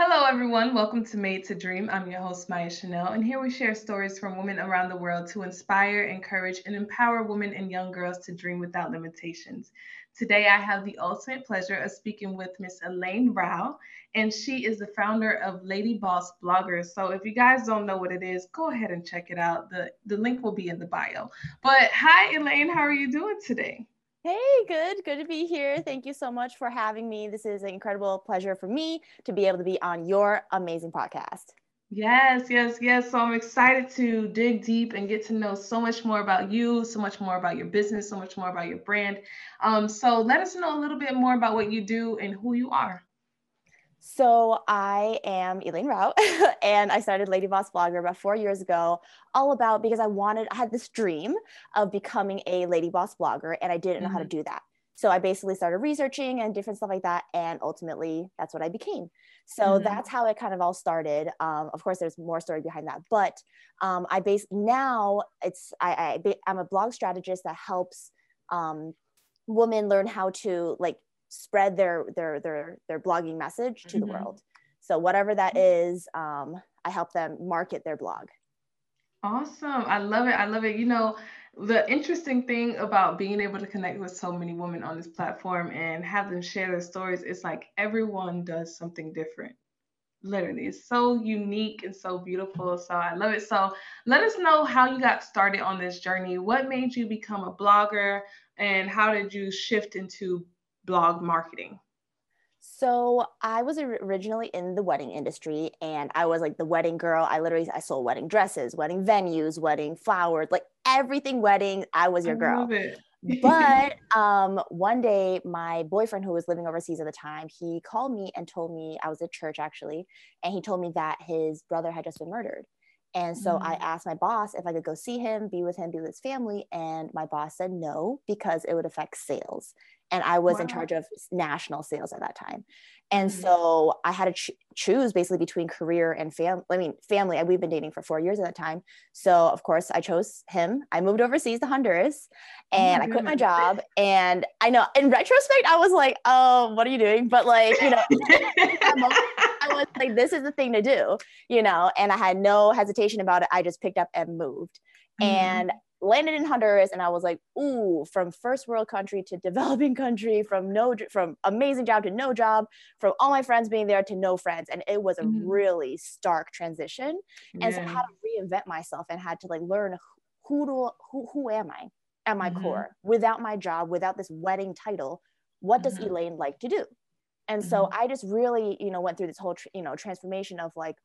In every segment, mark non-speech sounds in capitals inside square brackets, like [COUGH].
Hello, everyone. Welcome to Made to Dream. I'm your host, Maya Chanel, and here we share stories from women around the world to inspire, encourage, and empower women and young girls to dream without limitations. Today, I have the ultimate pleasure of speaking with Miss Elaine Rau, and she is the founder of Lady Boss Bloggers. So, if you guys don't know what it is, go ahead and check it out. The, the link will be in the bio. But hi, Elaine. How are you doing today? Hey, good. Good to be here. Thank you so much for having me. This is an incredible pleasure for me to be able to be on your amazing podcast. Yes, yes, yes. So I'm excited to dig deep and get to know so much more about you, so much more about your business, so much more about your brand. Um, so let us know a little bit more about what you do and who you are. So I am Elaine Rau, [LAUGHS] and I started Lady Boss Blogger about four years ago, all about because I wanted, I had this dream of becoming a Lady Boss blogger, and I didn't know mm-hmm. how to mm-hmm. do that. So I basically started researching and different stuff like that, and ultimately that's what I became. So mm-hmm. that's how it kind of all started. Um, of course, there's more story behind that, but um, I base now it's I, I I'm a blog strategist that helps um, women learn how to like spread their their their their blogging message to mm-hmm. the world. So whatever that mm-hmm. um, i help them market their blog. Awesome. I love it. I love it. You know the interesting thing about being able to connect with so many women on this platform and have them share their stories is like everyone does something different. Literally it's so unique and so beautiful. So i love it. So let us know how you got started on this journey. What made you become a blogger and how did you shift into blog marketing? So I was originally in the wedding industry and I was like the wedding girl. I literally I sold wedding dresses, wedding venues, wedding flowers, like everything wedding. I was your I girl. but [LAUGHS] um, one day my boyfriend who was living overseas at the time, he called me and told me I was at church actually, and he told me that his brother had just been murdered. And so mm-hmm. I asked my boss if I could go see him, be with him, be with his family. And my boss said no, because it would affect sales and I was wow. in charge of national sales at that time. And mm-hmm. so I had to ch- choose basically between career and family. I mean, family. And we've been dating for four years at that time. So of course I chose him. I moved overseas to Honduras, oh and oh I quit my job. And I know in retrospect, I was like, "Oh, what are you doing?" But like, you know, [LAUGHS] [LAUGHS] I was like, "This is the thing to do," you know. And I had no hesitation about it. I just picked up and moved. Mm-hmm. And landed in Honduras and I was like, ooh, from first world country to [LAUGHS] developing country, from no from amazing job to no job, from all my friends being there to no friends. And it was a mm-hmm. really stark transition. Yeah. And so I had to reinvent myself and had to like learn who do who who am I at my mm-hmm. core without my job, without this wedding title. What does mm-hmm. Elaine like to do? And so mm-hmm. I just really, you know, went through this whole, you know, transformation of like,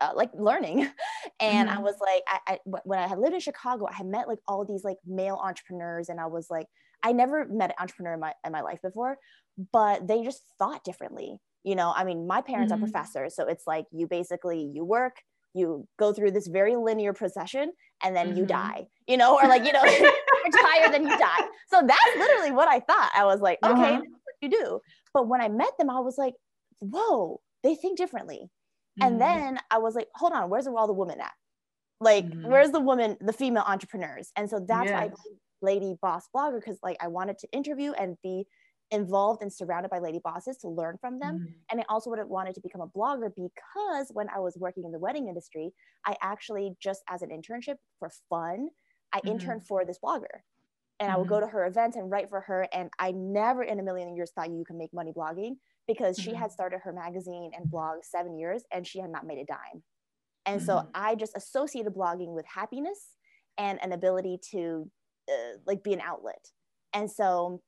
uh, like learning [LAUGHS] and mm-hmm. i was like I, I, when i had lived in chicago i had met like all these like male entrepreneurs and i was like i never met an entrepreneur in my, in my life before but they just thought differently you know i mean my parents mm-hmm. are professors so it's like you basically you work you go through this very linear procession and then mm-hmm. you die you know or like you know [LAUGHS] retire then you die so that's literally what i thought i was like okay uh-huh. what you do but when i met them i was like whoa they think differently and mm-hmm. then I was like, hold on, where's all the women at? Like, mm-hmm. where's the woman, the female entrepreneurs? And so that's yes. why I lady boss blogger, because like I wanted to interview and be involved and surrounded by lady bosses to learn from them. Mm-hmm. And I also would have wanted to become a blogger because when I was working in the wedding industry, I actually just as an internship for fun, I mm-hmm. interned for this blogger. And I would go mm-hmm. to her events and write for her. And I never in a million years thought you can make money blogging because she mm-hmm. had started her magazine and blog seven years and she had not made a dime. And mm-hmm. so I just associated blogging with happiness and an ability to uh, like be an outlet. And so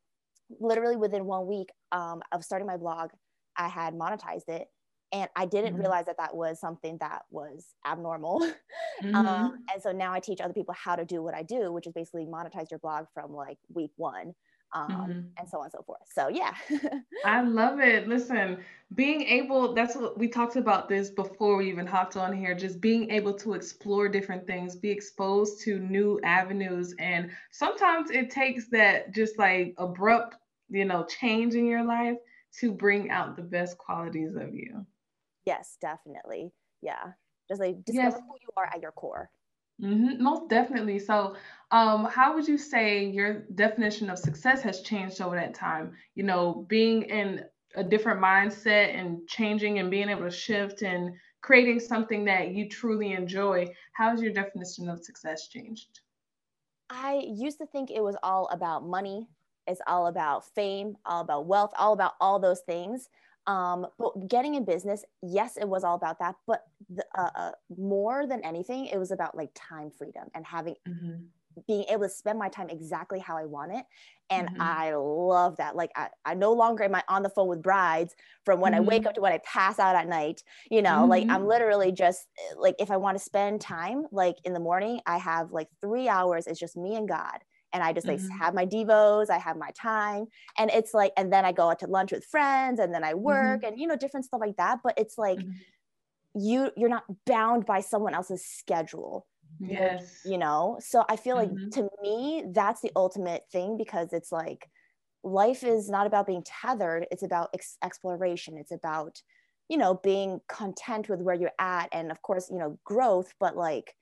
literally within one week um, of starting my blog, I had monetized it. And I didn't mm-hmm. realize that that was something that was abnormal. [LAUGHS] Um, mm-hmm. and so now I teach other people how to do what I do, which is basically monetize your blog from like week one um, mm-hmm. and so on and so forth. So yeah. [LAUGHS] I love it. Listen, being able, that's what we talked about this before we even hopped on here, just being able to explore different things, be exposed to new avenues. And sometimes it takes that just like abrupt, you know, change in your life to bring out the best qualities of you. Yes, definitely. Yeah. Just like discover yes. who you are at your core. Mm-hmm, most definitely. So, um, how would you say your definition of success has changed over that time? You know, being in a different mindset and changing and being able to shift and creating something that you truly enjoy, how has your definition of success changed? I used to think it was all about money, it's all about fame, all about wealth, all about all those things. Um, but getting in business, yes, it was all about that. But the, uh, uh, more than anything, it was about like time freedom and having mm-hmm being able to spend my time exactly how I want it. And mm-hmm. I love that. Like I, I no longer am I on the phone with brides from when mm-hmm. I wake mm-hmm. up to when I pass out at night. You know, mm-hmm. like I'm mm-hmm. literally just like if I want to spend time, like in the morning, I have like three hours, it's just me and God. And I just like mm-hmm. have my devos, I have my time. And it's like, and then I go out to lunch with friends and then I work and you know, different stuff like that. But it's like you you're not bound by someone else's schedule yes you know so i feel like mm-hmm. to me that's the ultimate thing because it's like life is not about being tethered it's about ex- exploration it's about you know being content with where you're at and of course you know growth but like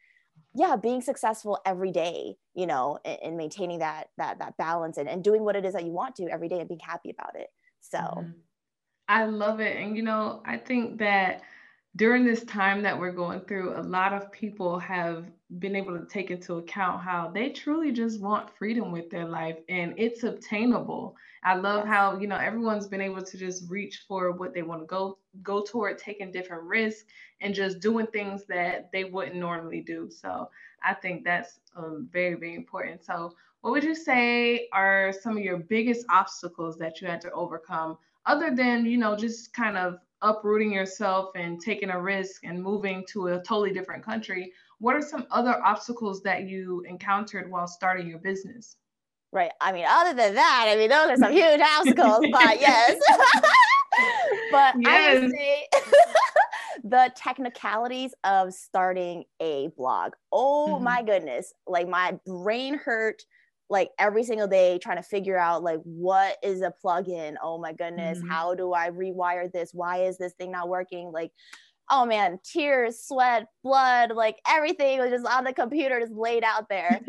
yeah being successful every day you know and, maintaining that that that balance and, and doing what it is that you want to every day and being happy about it so mm-hmm. i love it and you know i think that during this time that we're going through, a lot of people have been able to take into account how they truly just want freedom with their life and it's obtainable. I love how, you know, everyone's been able to just reach for what they want to go go toward, taking different risks and just doing things that they wouldn't normally do. So I think that's um, very, very important. So what would you say are some of your biggest obstacles that you had to overcome other than, you know, just kind of uprooting yourself and taking a risk and moving to a totally different country, what are some other obstacles that you encountered while starting your business? Right. I mean, other than that, I mean, those are some huge [LAUGHS] obstacles, but yes. [LAUGHS] but yes. I would say the technicalities of starting a blog. Oh mm-hmm. my goodness. Like my brain hurt like every single day trying to figure out like what is a plugin oh my goodness mm-hmm. how do i rewire this why is this thing not working like oh man tears sweat blood like everything was just on the computer just laid out there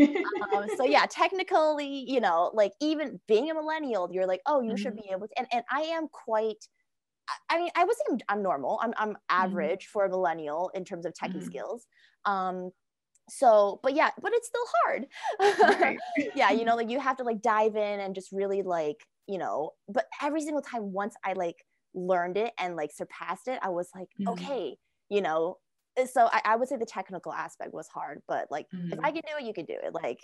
um, so yeah [LAUGHS] technically you know like even being a millennial you're like oh you mm-hmm. should be able to and, and i am quite I mean, I was I'm, I'm normal. I'm, I'm mm-hmm. average mm-hmm. for a millennial in terms of techie mm-hmm. skills. Um, so but yeah but it's still hard [LAUGHS] right. yeah you know [LAUGHS] like you have to like dive in and just really like you know but every single time once i like learned it and like surpassed it i was like mm-hmm. okay you know so I, I, would say the technical aspect was hard but like mm-hmm. if i can do it you can do it like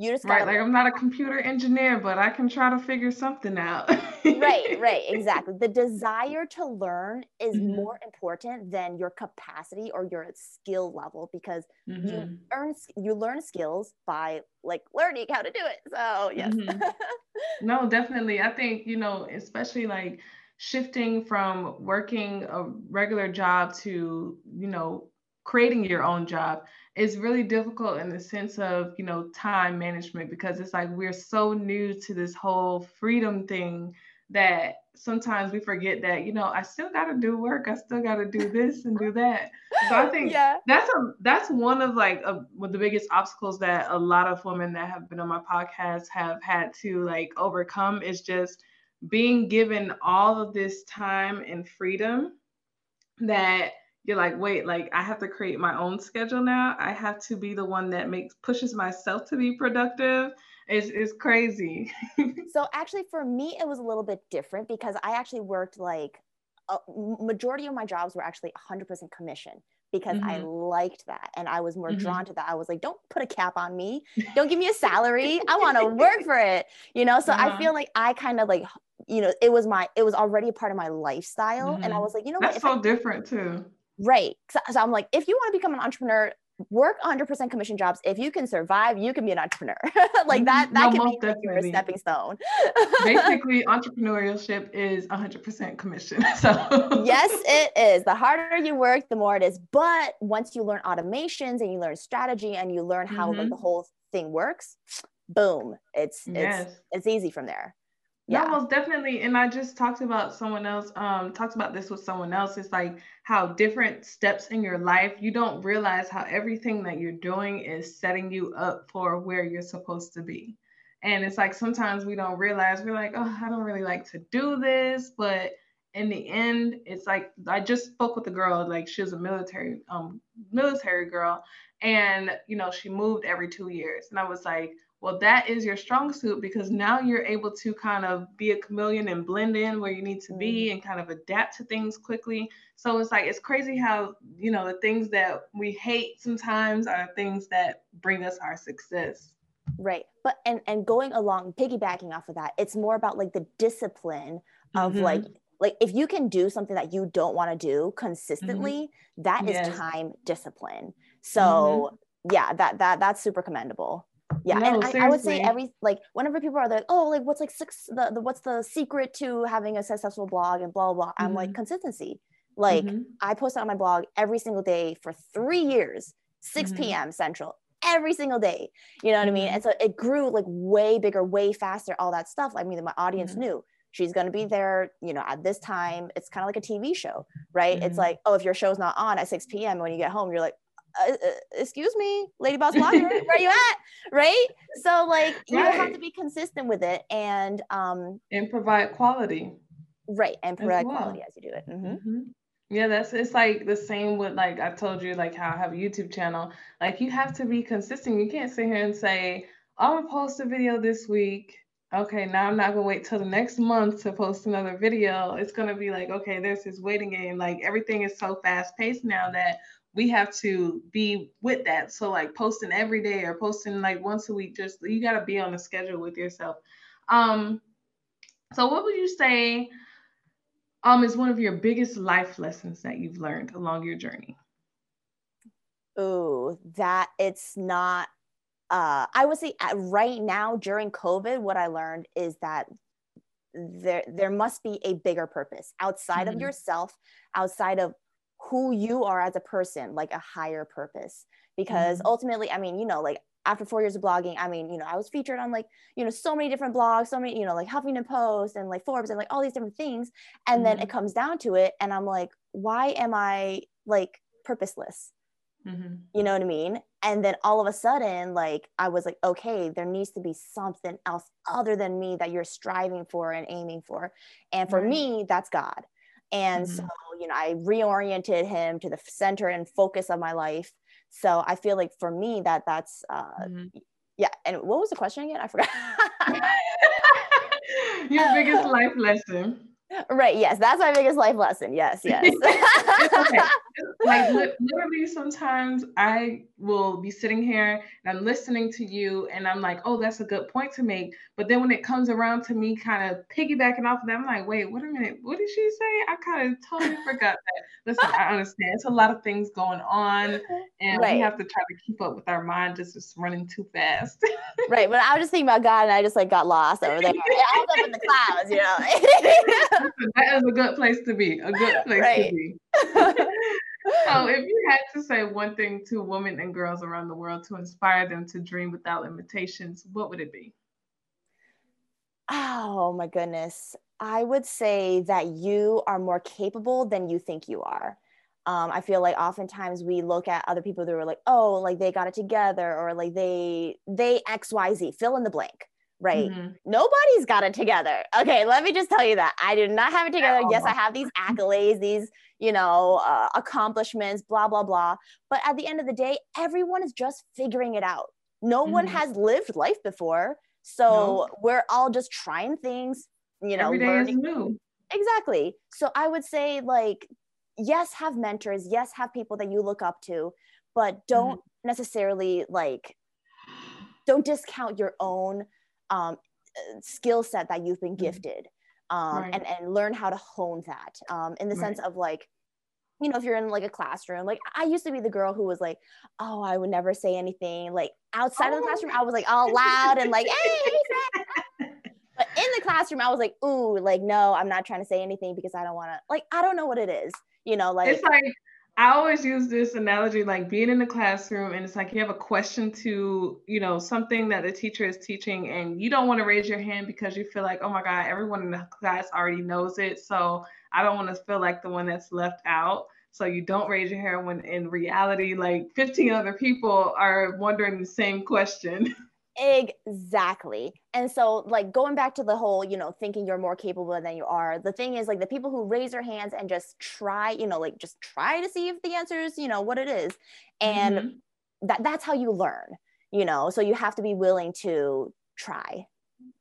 you just right like i'm not a computer engineer but i can try to figure something out right [LAUGHS] right exactly the desire to learn is mm-hmm. more important than your capacity or your skill level because mm-hmm. you earn you learn skills by like learning how to do it so yes mm-hmm. no definitely i think you know especially like shifting from working a regular job to you know creating your own job is really difficult in the sense of you know time management because it's like we're so new to this whole freedom thing that sometimes we forget that you know I still got to do work I still got to do this and do that so I think yeah. that's a that's one of like a, one of the biggest obstacles that a lot of women that have been on my podcast have had to like overcome is just being given all of this time and freedom that you're like, wait, like I have to create my own schedule now. I have to be the one that makes pushes myself to be productive. It's, it's crazy. [LAUGHS] so actually for me, it was a little bit different because I actually worked like a majority of my jobs were actually 100% commission because mm-hmm. I liked that and I was more mm-hmm. drawn to that. I was like, don't put a cap on me. Don't give me a salary. I want to work [LAUGHS] for it. You know, so uh-huh. I feel like I kind of like you know, it was my it was already a part of my lifestyle mm-hmm. and I mm-hmm. was like, you know That's what? so I, different too. Right. So, so I'm like, if you want to become an entrepreneur, work 100% commission jobs. If you can survive, you can be an entrepreneur. [LAUGHS] like that, that no, can be your stepping stone. Basically, [LAUGHS] entrepreneurship is 100% commission. [LAUGHS] So yes, it is. The harder you work, the more it is. But once you learn automations and you learn strategy and you learn how mm-hmm. like, the whole thing works, boom, it's yes. it's it's easy from there yeah. No, most definitely. And I just talked about someone else, um, talked about this with someone else. It's like how different steps in your life, you don't realize how everything that you're doing is setting you up for where you're supposed to be. And it's like sometimes we don't realize we're like, oh, I don't really like to do this, but in the end, it's like I just spoke with a girl, like she was a military um military girl, and you know she moved every two years, and I was like, well, that is your strong suit because now you're able to kind of be a chameleon and blend in where you need to be mm. and kind of adapt to things quickly. So it's like it's crazy how you know the things that we hate sometimes are things that bring us our success. Right. But and and going along piggybacking off of that, it's more about like the discipline of mm-hmm. like like if you can do something that you don't want to do consistently, mm-hmm. that is yes. time discipline. So mm-hmm. yeah, that that that's super commendable. Yeah, no, and I, I, would say every like whenever people are like, oh, like what's like six the, the what's the secret to having a successful blog and blah blah. blah. I'm like mm-hmm. consistency. Like mm-hmm. I post on my blog every single day for three years, 6 p.m. Mm-hmm. Central every single day. You know what I mean? And so it grew like way bigger, way faster, all that stuff. I mean, my audience knew she's going to be there you know at this time it's kind of like a tv show right mm-hmm. it's like oh if your show's not on at 6 p.m when you get home you're like uh, uh, excuse me, Lady Boss Blogger, where are you [LAUGHS] at? Right. So like you right. have to be consistent with it and um and provide quality. Right. And provide well. quality as you do it. Mm-hmm. Mm-hmm. Yeah, that's it's like the same with like I told you, like how I have a YouTube channel. Like you have to be consistent. You can't sit here and say, I'm gonna post a video this week. Okay, now I'm not gonna wait till the next month to post another video. It's gonna be like, okay, there's this waiting game. Like everything is so fast paced now that we have to be with that. So like posting every day or posting like once a week, just you got to be on a schedule with yourself. Um, so what would you say um is one of your biggest life lessons that you've learned along your journey? Oh, that it's not uh I would say right now during COVID, what I learned is that there there must be a bigger purpose outside mm-hmm. of yourself, outside of who you are as a person, like a higher purpose. Because mm-hmm. ultimately, I mean, you know, like after four years of blogging, I mean, you know, I was featured on like, you know, so many different blogs, so many, you know, like Huffington Post and like Forbes and like all these different things. And mm-hmm. then it comes down to it. And I'm like, why am I like purposeless? Mm-hmm. You know what I mean? And then all of a sudden, like, I was like, okay, there needs to be something else other than me that you're striving for and aiming for. And for me, that's God. And mm-hmm. so, you know, I reoriented him to the center and focus of my life. So I feel like for me that that's uh mm-hmm. yeah. And what was the question again? I forgot. [LAUGHS] Your biggest life lesson. [LAUGHS] Right. Yes, that's my biggest life lesson. Yes. Yes. [LAUGHS] okay. [LAUGHS] Like literally, sometimes I will be sitting here and I'm listening to you, and I'm like, "Oh, that's a good point to make." But then when it comes around to me, kind of piggybacking off of that, I'm like, "Wait, wait a minute. What did she say?" I kind of totally forgot that. Listen, I understand. It's a lot of things going on, [LAUGHS] and right. we have to try to keep up with our mind just, just running too fast. [LAUGHS] right. But I was just thinking about God, and I just like got lost over there. I was up in the clouds, you know that is a good place to be. A good place right. to be. So, [LAUGHS] if you had to say one thing to women and girls around the world to inspire them to dream without limitations, what would it be? Oh my goodness. I would say that you are more capable than you think you are. Um, I feel like oftentimes we look at other people that are like, oh, like they got it together, or like they they X Y Z, fill in the blank right? Mm-hmm. Nobody's got it together. Okay, let me just tell you that I do not have it together. Yes, I have these accolades, these, you know, uh, accomplishments, blah, blah, blah. But at the end of the day, everyone is just figuring it out. No mm-hmm. one has lived life before. So no. we're all just trying things, you know, Every day learning. Is new. Exactly. So I would say, like, yes, have mentors, yes, have people that you look up to, but don't mm-hmm. necessarily like, don't discount your own um, skill set that you've been mm-hmm. gifted um, right. and, and learn how to hone that um, in the right. sense of like you know if you're in like a classroom like i used to be the girl who was like oh i would never say anything like outside oh. of the classroom i was like all loud and like hey [LAUGHS] but in the classroom i was like ooh like no i'm not trying to say anything because i don't want to like i don't know what it is you know like it's like I always use this analogy like being in the classroom and it's like you have a question to, you know, something that the teacher is teaching and you don't want to raise your hand because you feel like, oh my God, everyone in the class already knows it. So I don't want to feel like the one that's left out. So you don't raise your hand when in reality, like 15 other people are wondering the same question. [LAUGHS] Exactly. And so, like, going back to the whole, you know, thinking you're more capable than you are, the thing is, like, the people who raise their hands and just try, you know, like, just try to see if the answer is, you know, what it is. And mm-hmm. that that's how you learn, you know. So you have to be willing to try.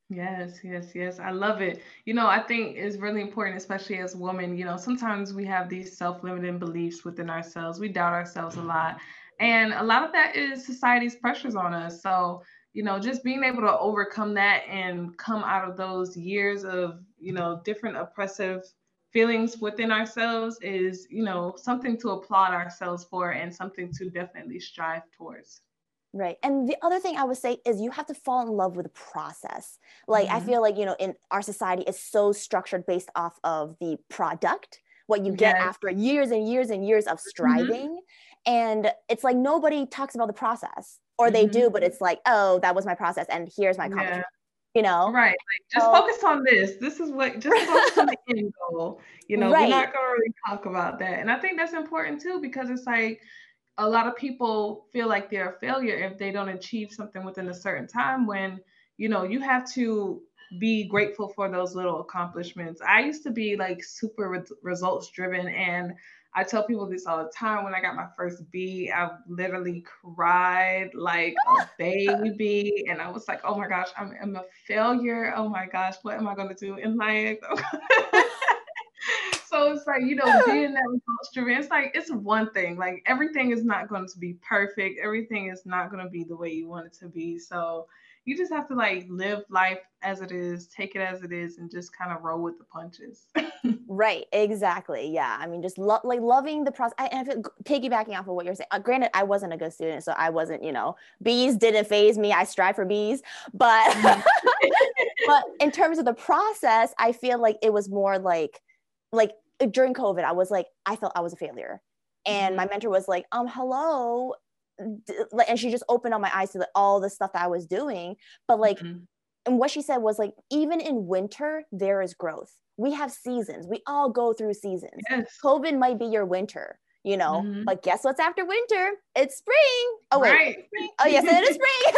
Yes, yes, yes. I love it. You know, I think it's really important, especially as women. You know, sometimes we have these self limiting beliefs within ourselves. We doubt ourselves a lot. And a lot of that is society's pressures on us. So, you know, just being able to overcome that and come out of those years of, you know, different oppressive feelings within ourselves is, you know, something to applaud ourselves for and something to definitely strive towards. Right. And the other thing I would say is you have to fall in love with the process. Like mm-hmm. I feel like, you know, in our society is so structured based off of the product, what you get yes. after years and years and years of mm-hmm. striving. Mm-hmm. And it's like nobody talks about the process. Or mm-hmm. they do, but it's like, oh, that was my process and here's my accomplishment. Yeah. You know? Right. Like, just so, focus on this. This is what just [LAUGHS] focus on the end goal. You know, right. we're not gonna really talk about that. And I think that's important too, because it's like a lot of people feel like they're a failure if they don't achieve something within a certain time when you know you have to be grateful for those little accomplishments i used to be like super re- results driven and i tell people this all the time when i got my first b i literally cried like a [LAUGHS] baby and i was like oh my gosh i'm, I'm a failure oh my gosh what am i going to do in life [LAUGHS] so it's like, you know, [LAUGHS] being that results driven, it's like it's one thing. Like everything is not going to be perfect. Everything is not going to be the way you want it to be. So you just have to like live life as it is, take it as it is, and just kind of roll with the punches. [LAUGHS] right. Exactly. Yeah. I mean, just lo- like loving the process. And if it, piggybacking off of what you're saying, uh, granted, I wasn't a good student, so I wasn't, you know, bees didn't phase me. I strive for bees, but mm-hmm. [LAUGHS] but in terms of the process, I feel like it was more like like during COVID, I was like, I felt I was a failure. And my mm-hmm. mentor was like, um, hello. And she just opened up my eyes to the, all the stuff that I was doing. But like, mm-hmm. and what she said was like, even in winter, there is growth. We have seasons. We all go through seasons. Yes. COVID might be your winter you know mm-hmm. but guess what's after winter it's spring oh wait right. oh yes it is spring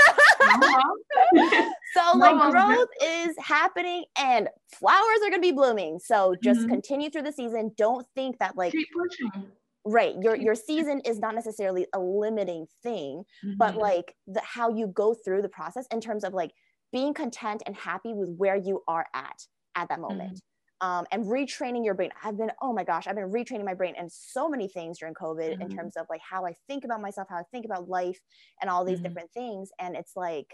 [LAUGHS] [LAUGHS] so like growth is happening and flowers are going to be blooming so just mm-hmm. continue through the season don't think that like keep pushing right your your season is not necessarily a limiting thing mm-hmm. but like the how you go through the process in terms of like being content and happy with where you are at at that moment um, and retraining your brain. I've been, oh my gosh, I've been retraining my brain and so many things during COVID mm-hmm. in terms of like how I think about myself, how I think about life, and all these mm-hmm. different things. And it's like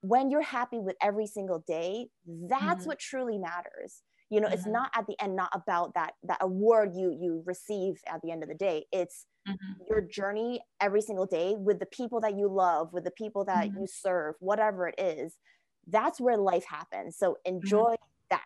when you're happy with every single day, that's mm-hmm. what truly matters. You know, it's mm-hmm. not at the end, not about that that award you you receive at the end of the day. It's mm-hmm. your journey every single day with the people that you love, with the people that mm-hmm. you serve, whatever it is. That's where life happens. So enjoy that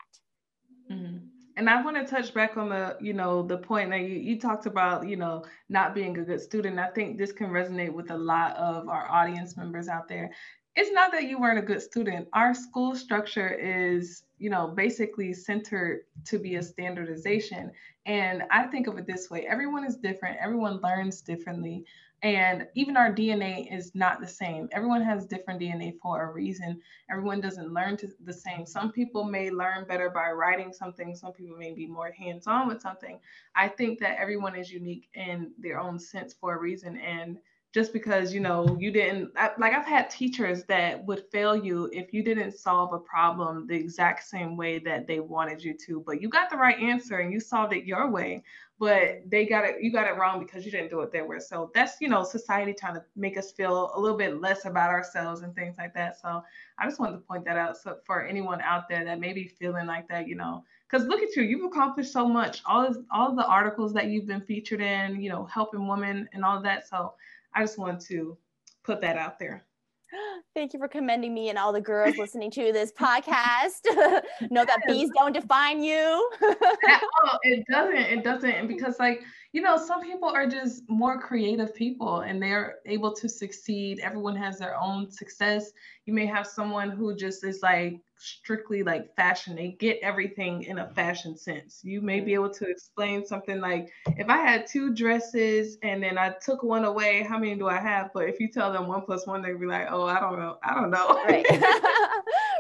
Mm-hmm. And I want to touch back on the, you know, the point that you, you talked about, you know, not being a good student. I think this can resonate with a lot of our audience members out there. It's not that you weren't a good student. Our school structure is, you know, basically centered to be a standardization. And I think of it this way everyone is different, everyone learns differently. And even our DNA is not the same. Everyone has different DNA for a reason. Everyone doesn't learn to the same. Some people may learn better by writing something, some people may be more hands on with something. I think that everyone is unique in their own sense for a reason. And just because you know you didn't I, like i've had teachers that would fail you if you didn't solve a problem the exact same way that they wanted you to but you got the right answer and you solved it your way but they got it you got it wrong because you didn't do it their way. So that's you know society trying to make us feel a little bit less about ourselves and things like that. So i just wanted to point that out so for anyone out there that may be feeling like that you know because look at you you've accomplished so much. All of all of the articles that you've been featured in you know helping women and all of that. So I just want to put that out there. [GASPS] Thank you for commending me and all the girls listening to this podcast. [LAUGHS] know that bees don't define you. [LAUGHS] oh, it doesn't. It doesn't. And because like, you know, some people are just more creative people and they're able to succeed. Everyone has their own success. You may have someone who just is like strictly like fashion. They get everything in a fashion sense. You may be mm-hmm. able to explain something like if I had two dresses and then I took one away, how many do I have? But if you tell them one plus one, they'd be like, oh, I don't know. I don't know. Right. [LAUGHS] [LAUGHS] right.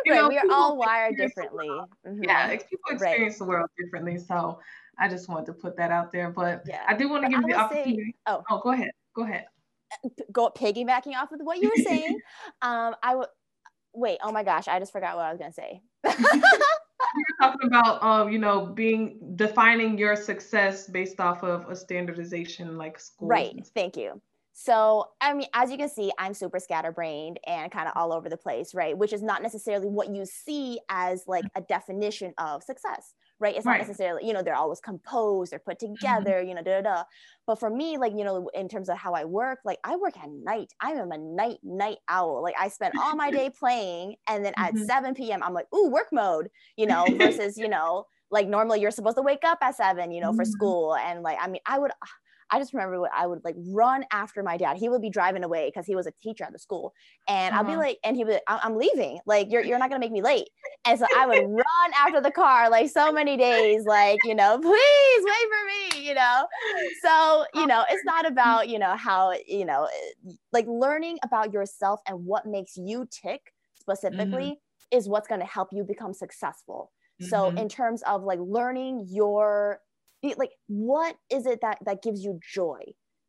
Know, we are all wired differently. Mm-hmm. Yeah. People experience right. the world differently. So I just wanted to put that out there. But yeah. I do want to give you the opportunity. Say, oh. oh, go ahead. Go ahead. Go piggybacking off of what you were saying. [LAUGHS] um, I would wait. Oh my gosh, I just forgot what I was gonna say. You're talking about, um, you know, being defining your success based off of a standardization like school. Right. Thank you. So, I mean, as you can see, I'm super scatterbrained and kind of all over the place, right? Which is not necessarily what you see as like a definition of success right? It's right. not necessarily, you know, they're always composed, they're put mm-hmm. together, mm-hmm. you know, da, da da. But for me, like, you know, in terms of how I work, like I work at night. I am a night, night owl. Like I spend all my [LAUGHS] day playing and then at mm-hmm. 7 p.m. I'm like, ooh, work mode, you know, [LAUGHS] versus, you know, like normally you're supposed to wake up at seven, you know, for mm-hmm. school. And like, I mean, I would I just remember what I would like run after my dad. He would be driving away because he was a teacher at the school. And uh-huh. I'll be uh-huh. like, and he would, I'm leaving. Like, you're, you're not going to make me late. And so I would [LAUGHS] run after the car like so many days, like, you know, please wait for me, you know? So, you know, it's not about, you know, how, you know, like learning about yourself and what makes you tick specifically mm-hmm. is what's going to help you become successful. Mm-hmm. So, in terms of like learning your like what is it that that gives you joy?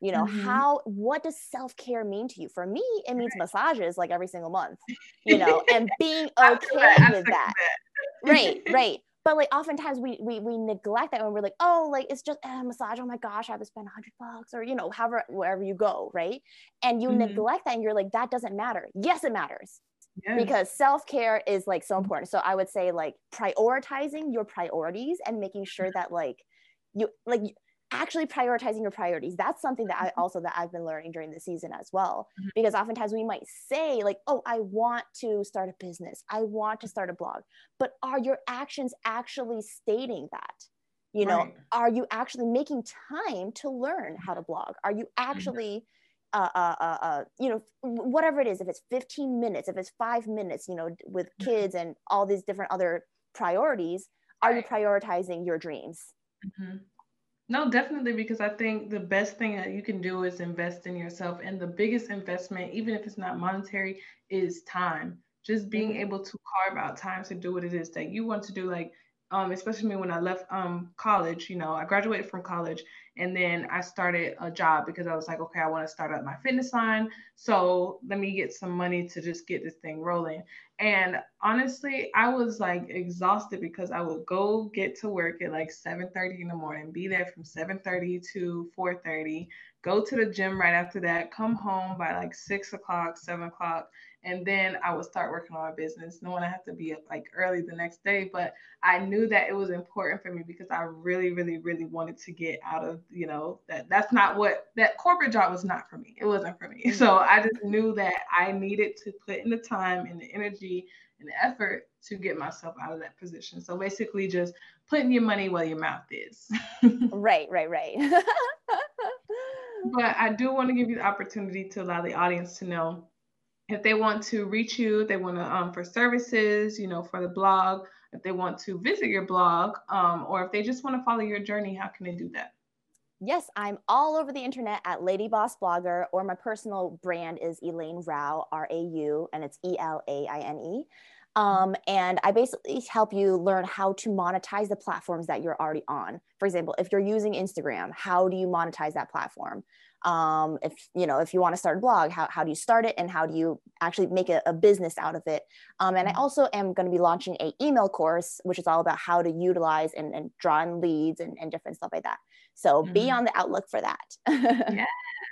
You know mm-hmm. how what does self-care mean to you? For me it means right. massages like every single month [LAUGHS] you know and being [LAUGHS] okay with that. right [LAUGHS] right. But like oftentimes we, we we neglect that when we're like oh like it's just a massage oh my gosh i have to spend 100 bucks or you know however wherever you go right? And you mm-hmm. neglect that and you're like that doesn't matter. Yes it matters Yes. because self-care is like so important. So i would say like prioritizing your priorities and making sure that like you like actually prioritizing your priorities that's something that i mm-hmm. also that i've been learning during the season as well mm-hmm. because oftentimes we might say like oh i want to start a business i want to start a blog but are your actions actually stating that you know right. are you actually making time to learn how to blog are you mm-hmm. actually uh, uh, uh, uh, you know, whatever it is, if it's 15 minutes, if it's five minutes, you know, with kids and all these different other priorities, are you prioritizing your dreams? Mm-hmm. No, definitely, because I think the best thing that you can do is invest in yourself. And the biggest investment, even if it's not monetary, is time. Just being mm-hmm. able to carve out time to do what it is that you want to do. Like, um, especially me when I left um, college, you know, I graduated from college and then I started a job because I was like, okay, I want to start up my fitness line. So let me get some money to just get this thing rolling. And honestly, I was like exhausted because I would go get to work at like 7:30 in the morning, be there from 7:30 to 4:30, go to the gym right after that, come home by like six o'clock, seven o'clock, and then I would start working on my business, knowing I have to be up like early the next day. But I knew that it was important for me because I really, really, really wanted to get out of, you know, that that's not what that corporate job was not for me. It wasn't for me. [LAUGHS] Mm-hmm. So I just knew that I needed to put in the time and the energy and the effort to get myself out of that position. So basically just putting your money where your mouth is. [LAUGHS] right, right, right. [LAUGHS] but I do want to give you the opportunity to allow the audience to know if they want to reach you, they want to um, for services, you know, for the blog, if they want to visit your blog, um, or if they just want to follow your journey, how can they do that? Yes, I'm all over the internet at Lady Boss Blogger, or my personal brand is Elaine Rau, R A U, and it's E L A I N E. Um, and I basically help you learn how to monetize the platforms that you're already on. For example, if you're using Instagram, how do you monetize that platform? um, if you know if you want to start a blog how, how do you start it and how do you actually make a, a business out of it um, and i mm-hmm. also am going to be launching a email course which is all about how to utilize and, and draw in leads and, and different stuff like that so mm-hmm. be on the outlook for that yes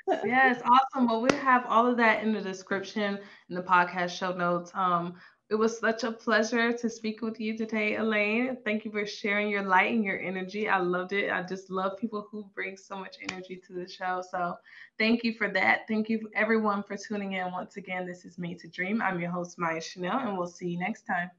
[LAUGHS] yes awesome well we have all of that in the description in the podcast show notes um, it was such a pleasure to speak with you today, Elaine. Thank you for sharing your light and your energy. I loved it. I just love people who bring so much energy to the show. So thank you for that. Thank you everyone for tuning in once again. This is Made to Dream. I'm your host, Maya Chanel, and we'll see you next time.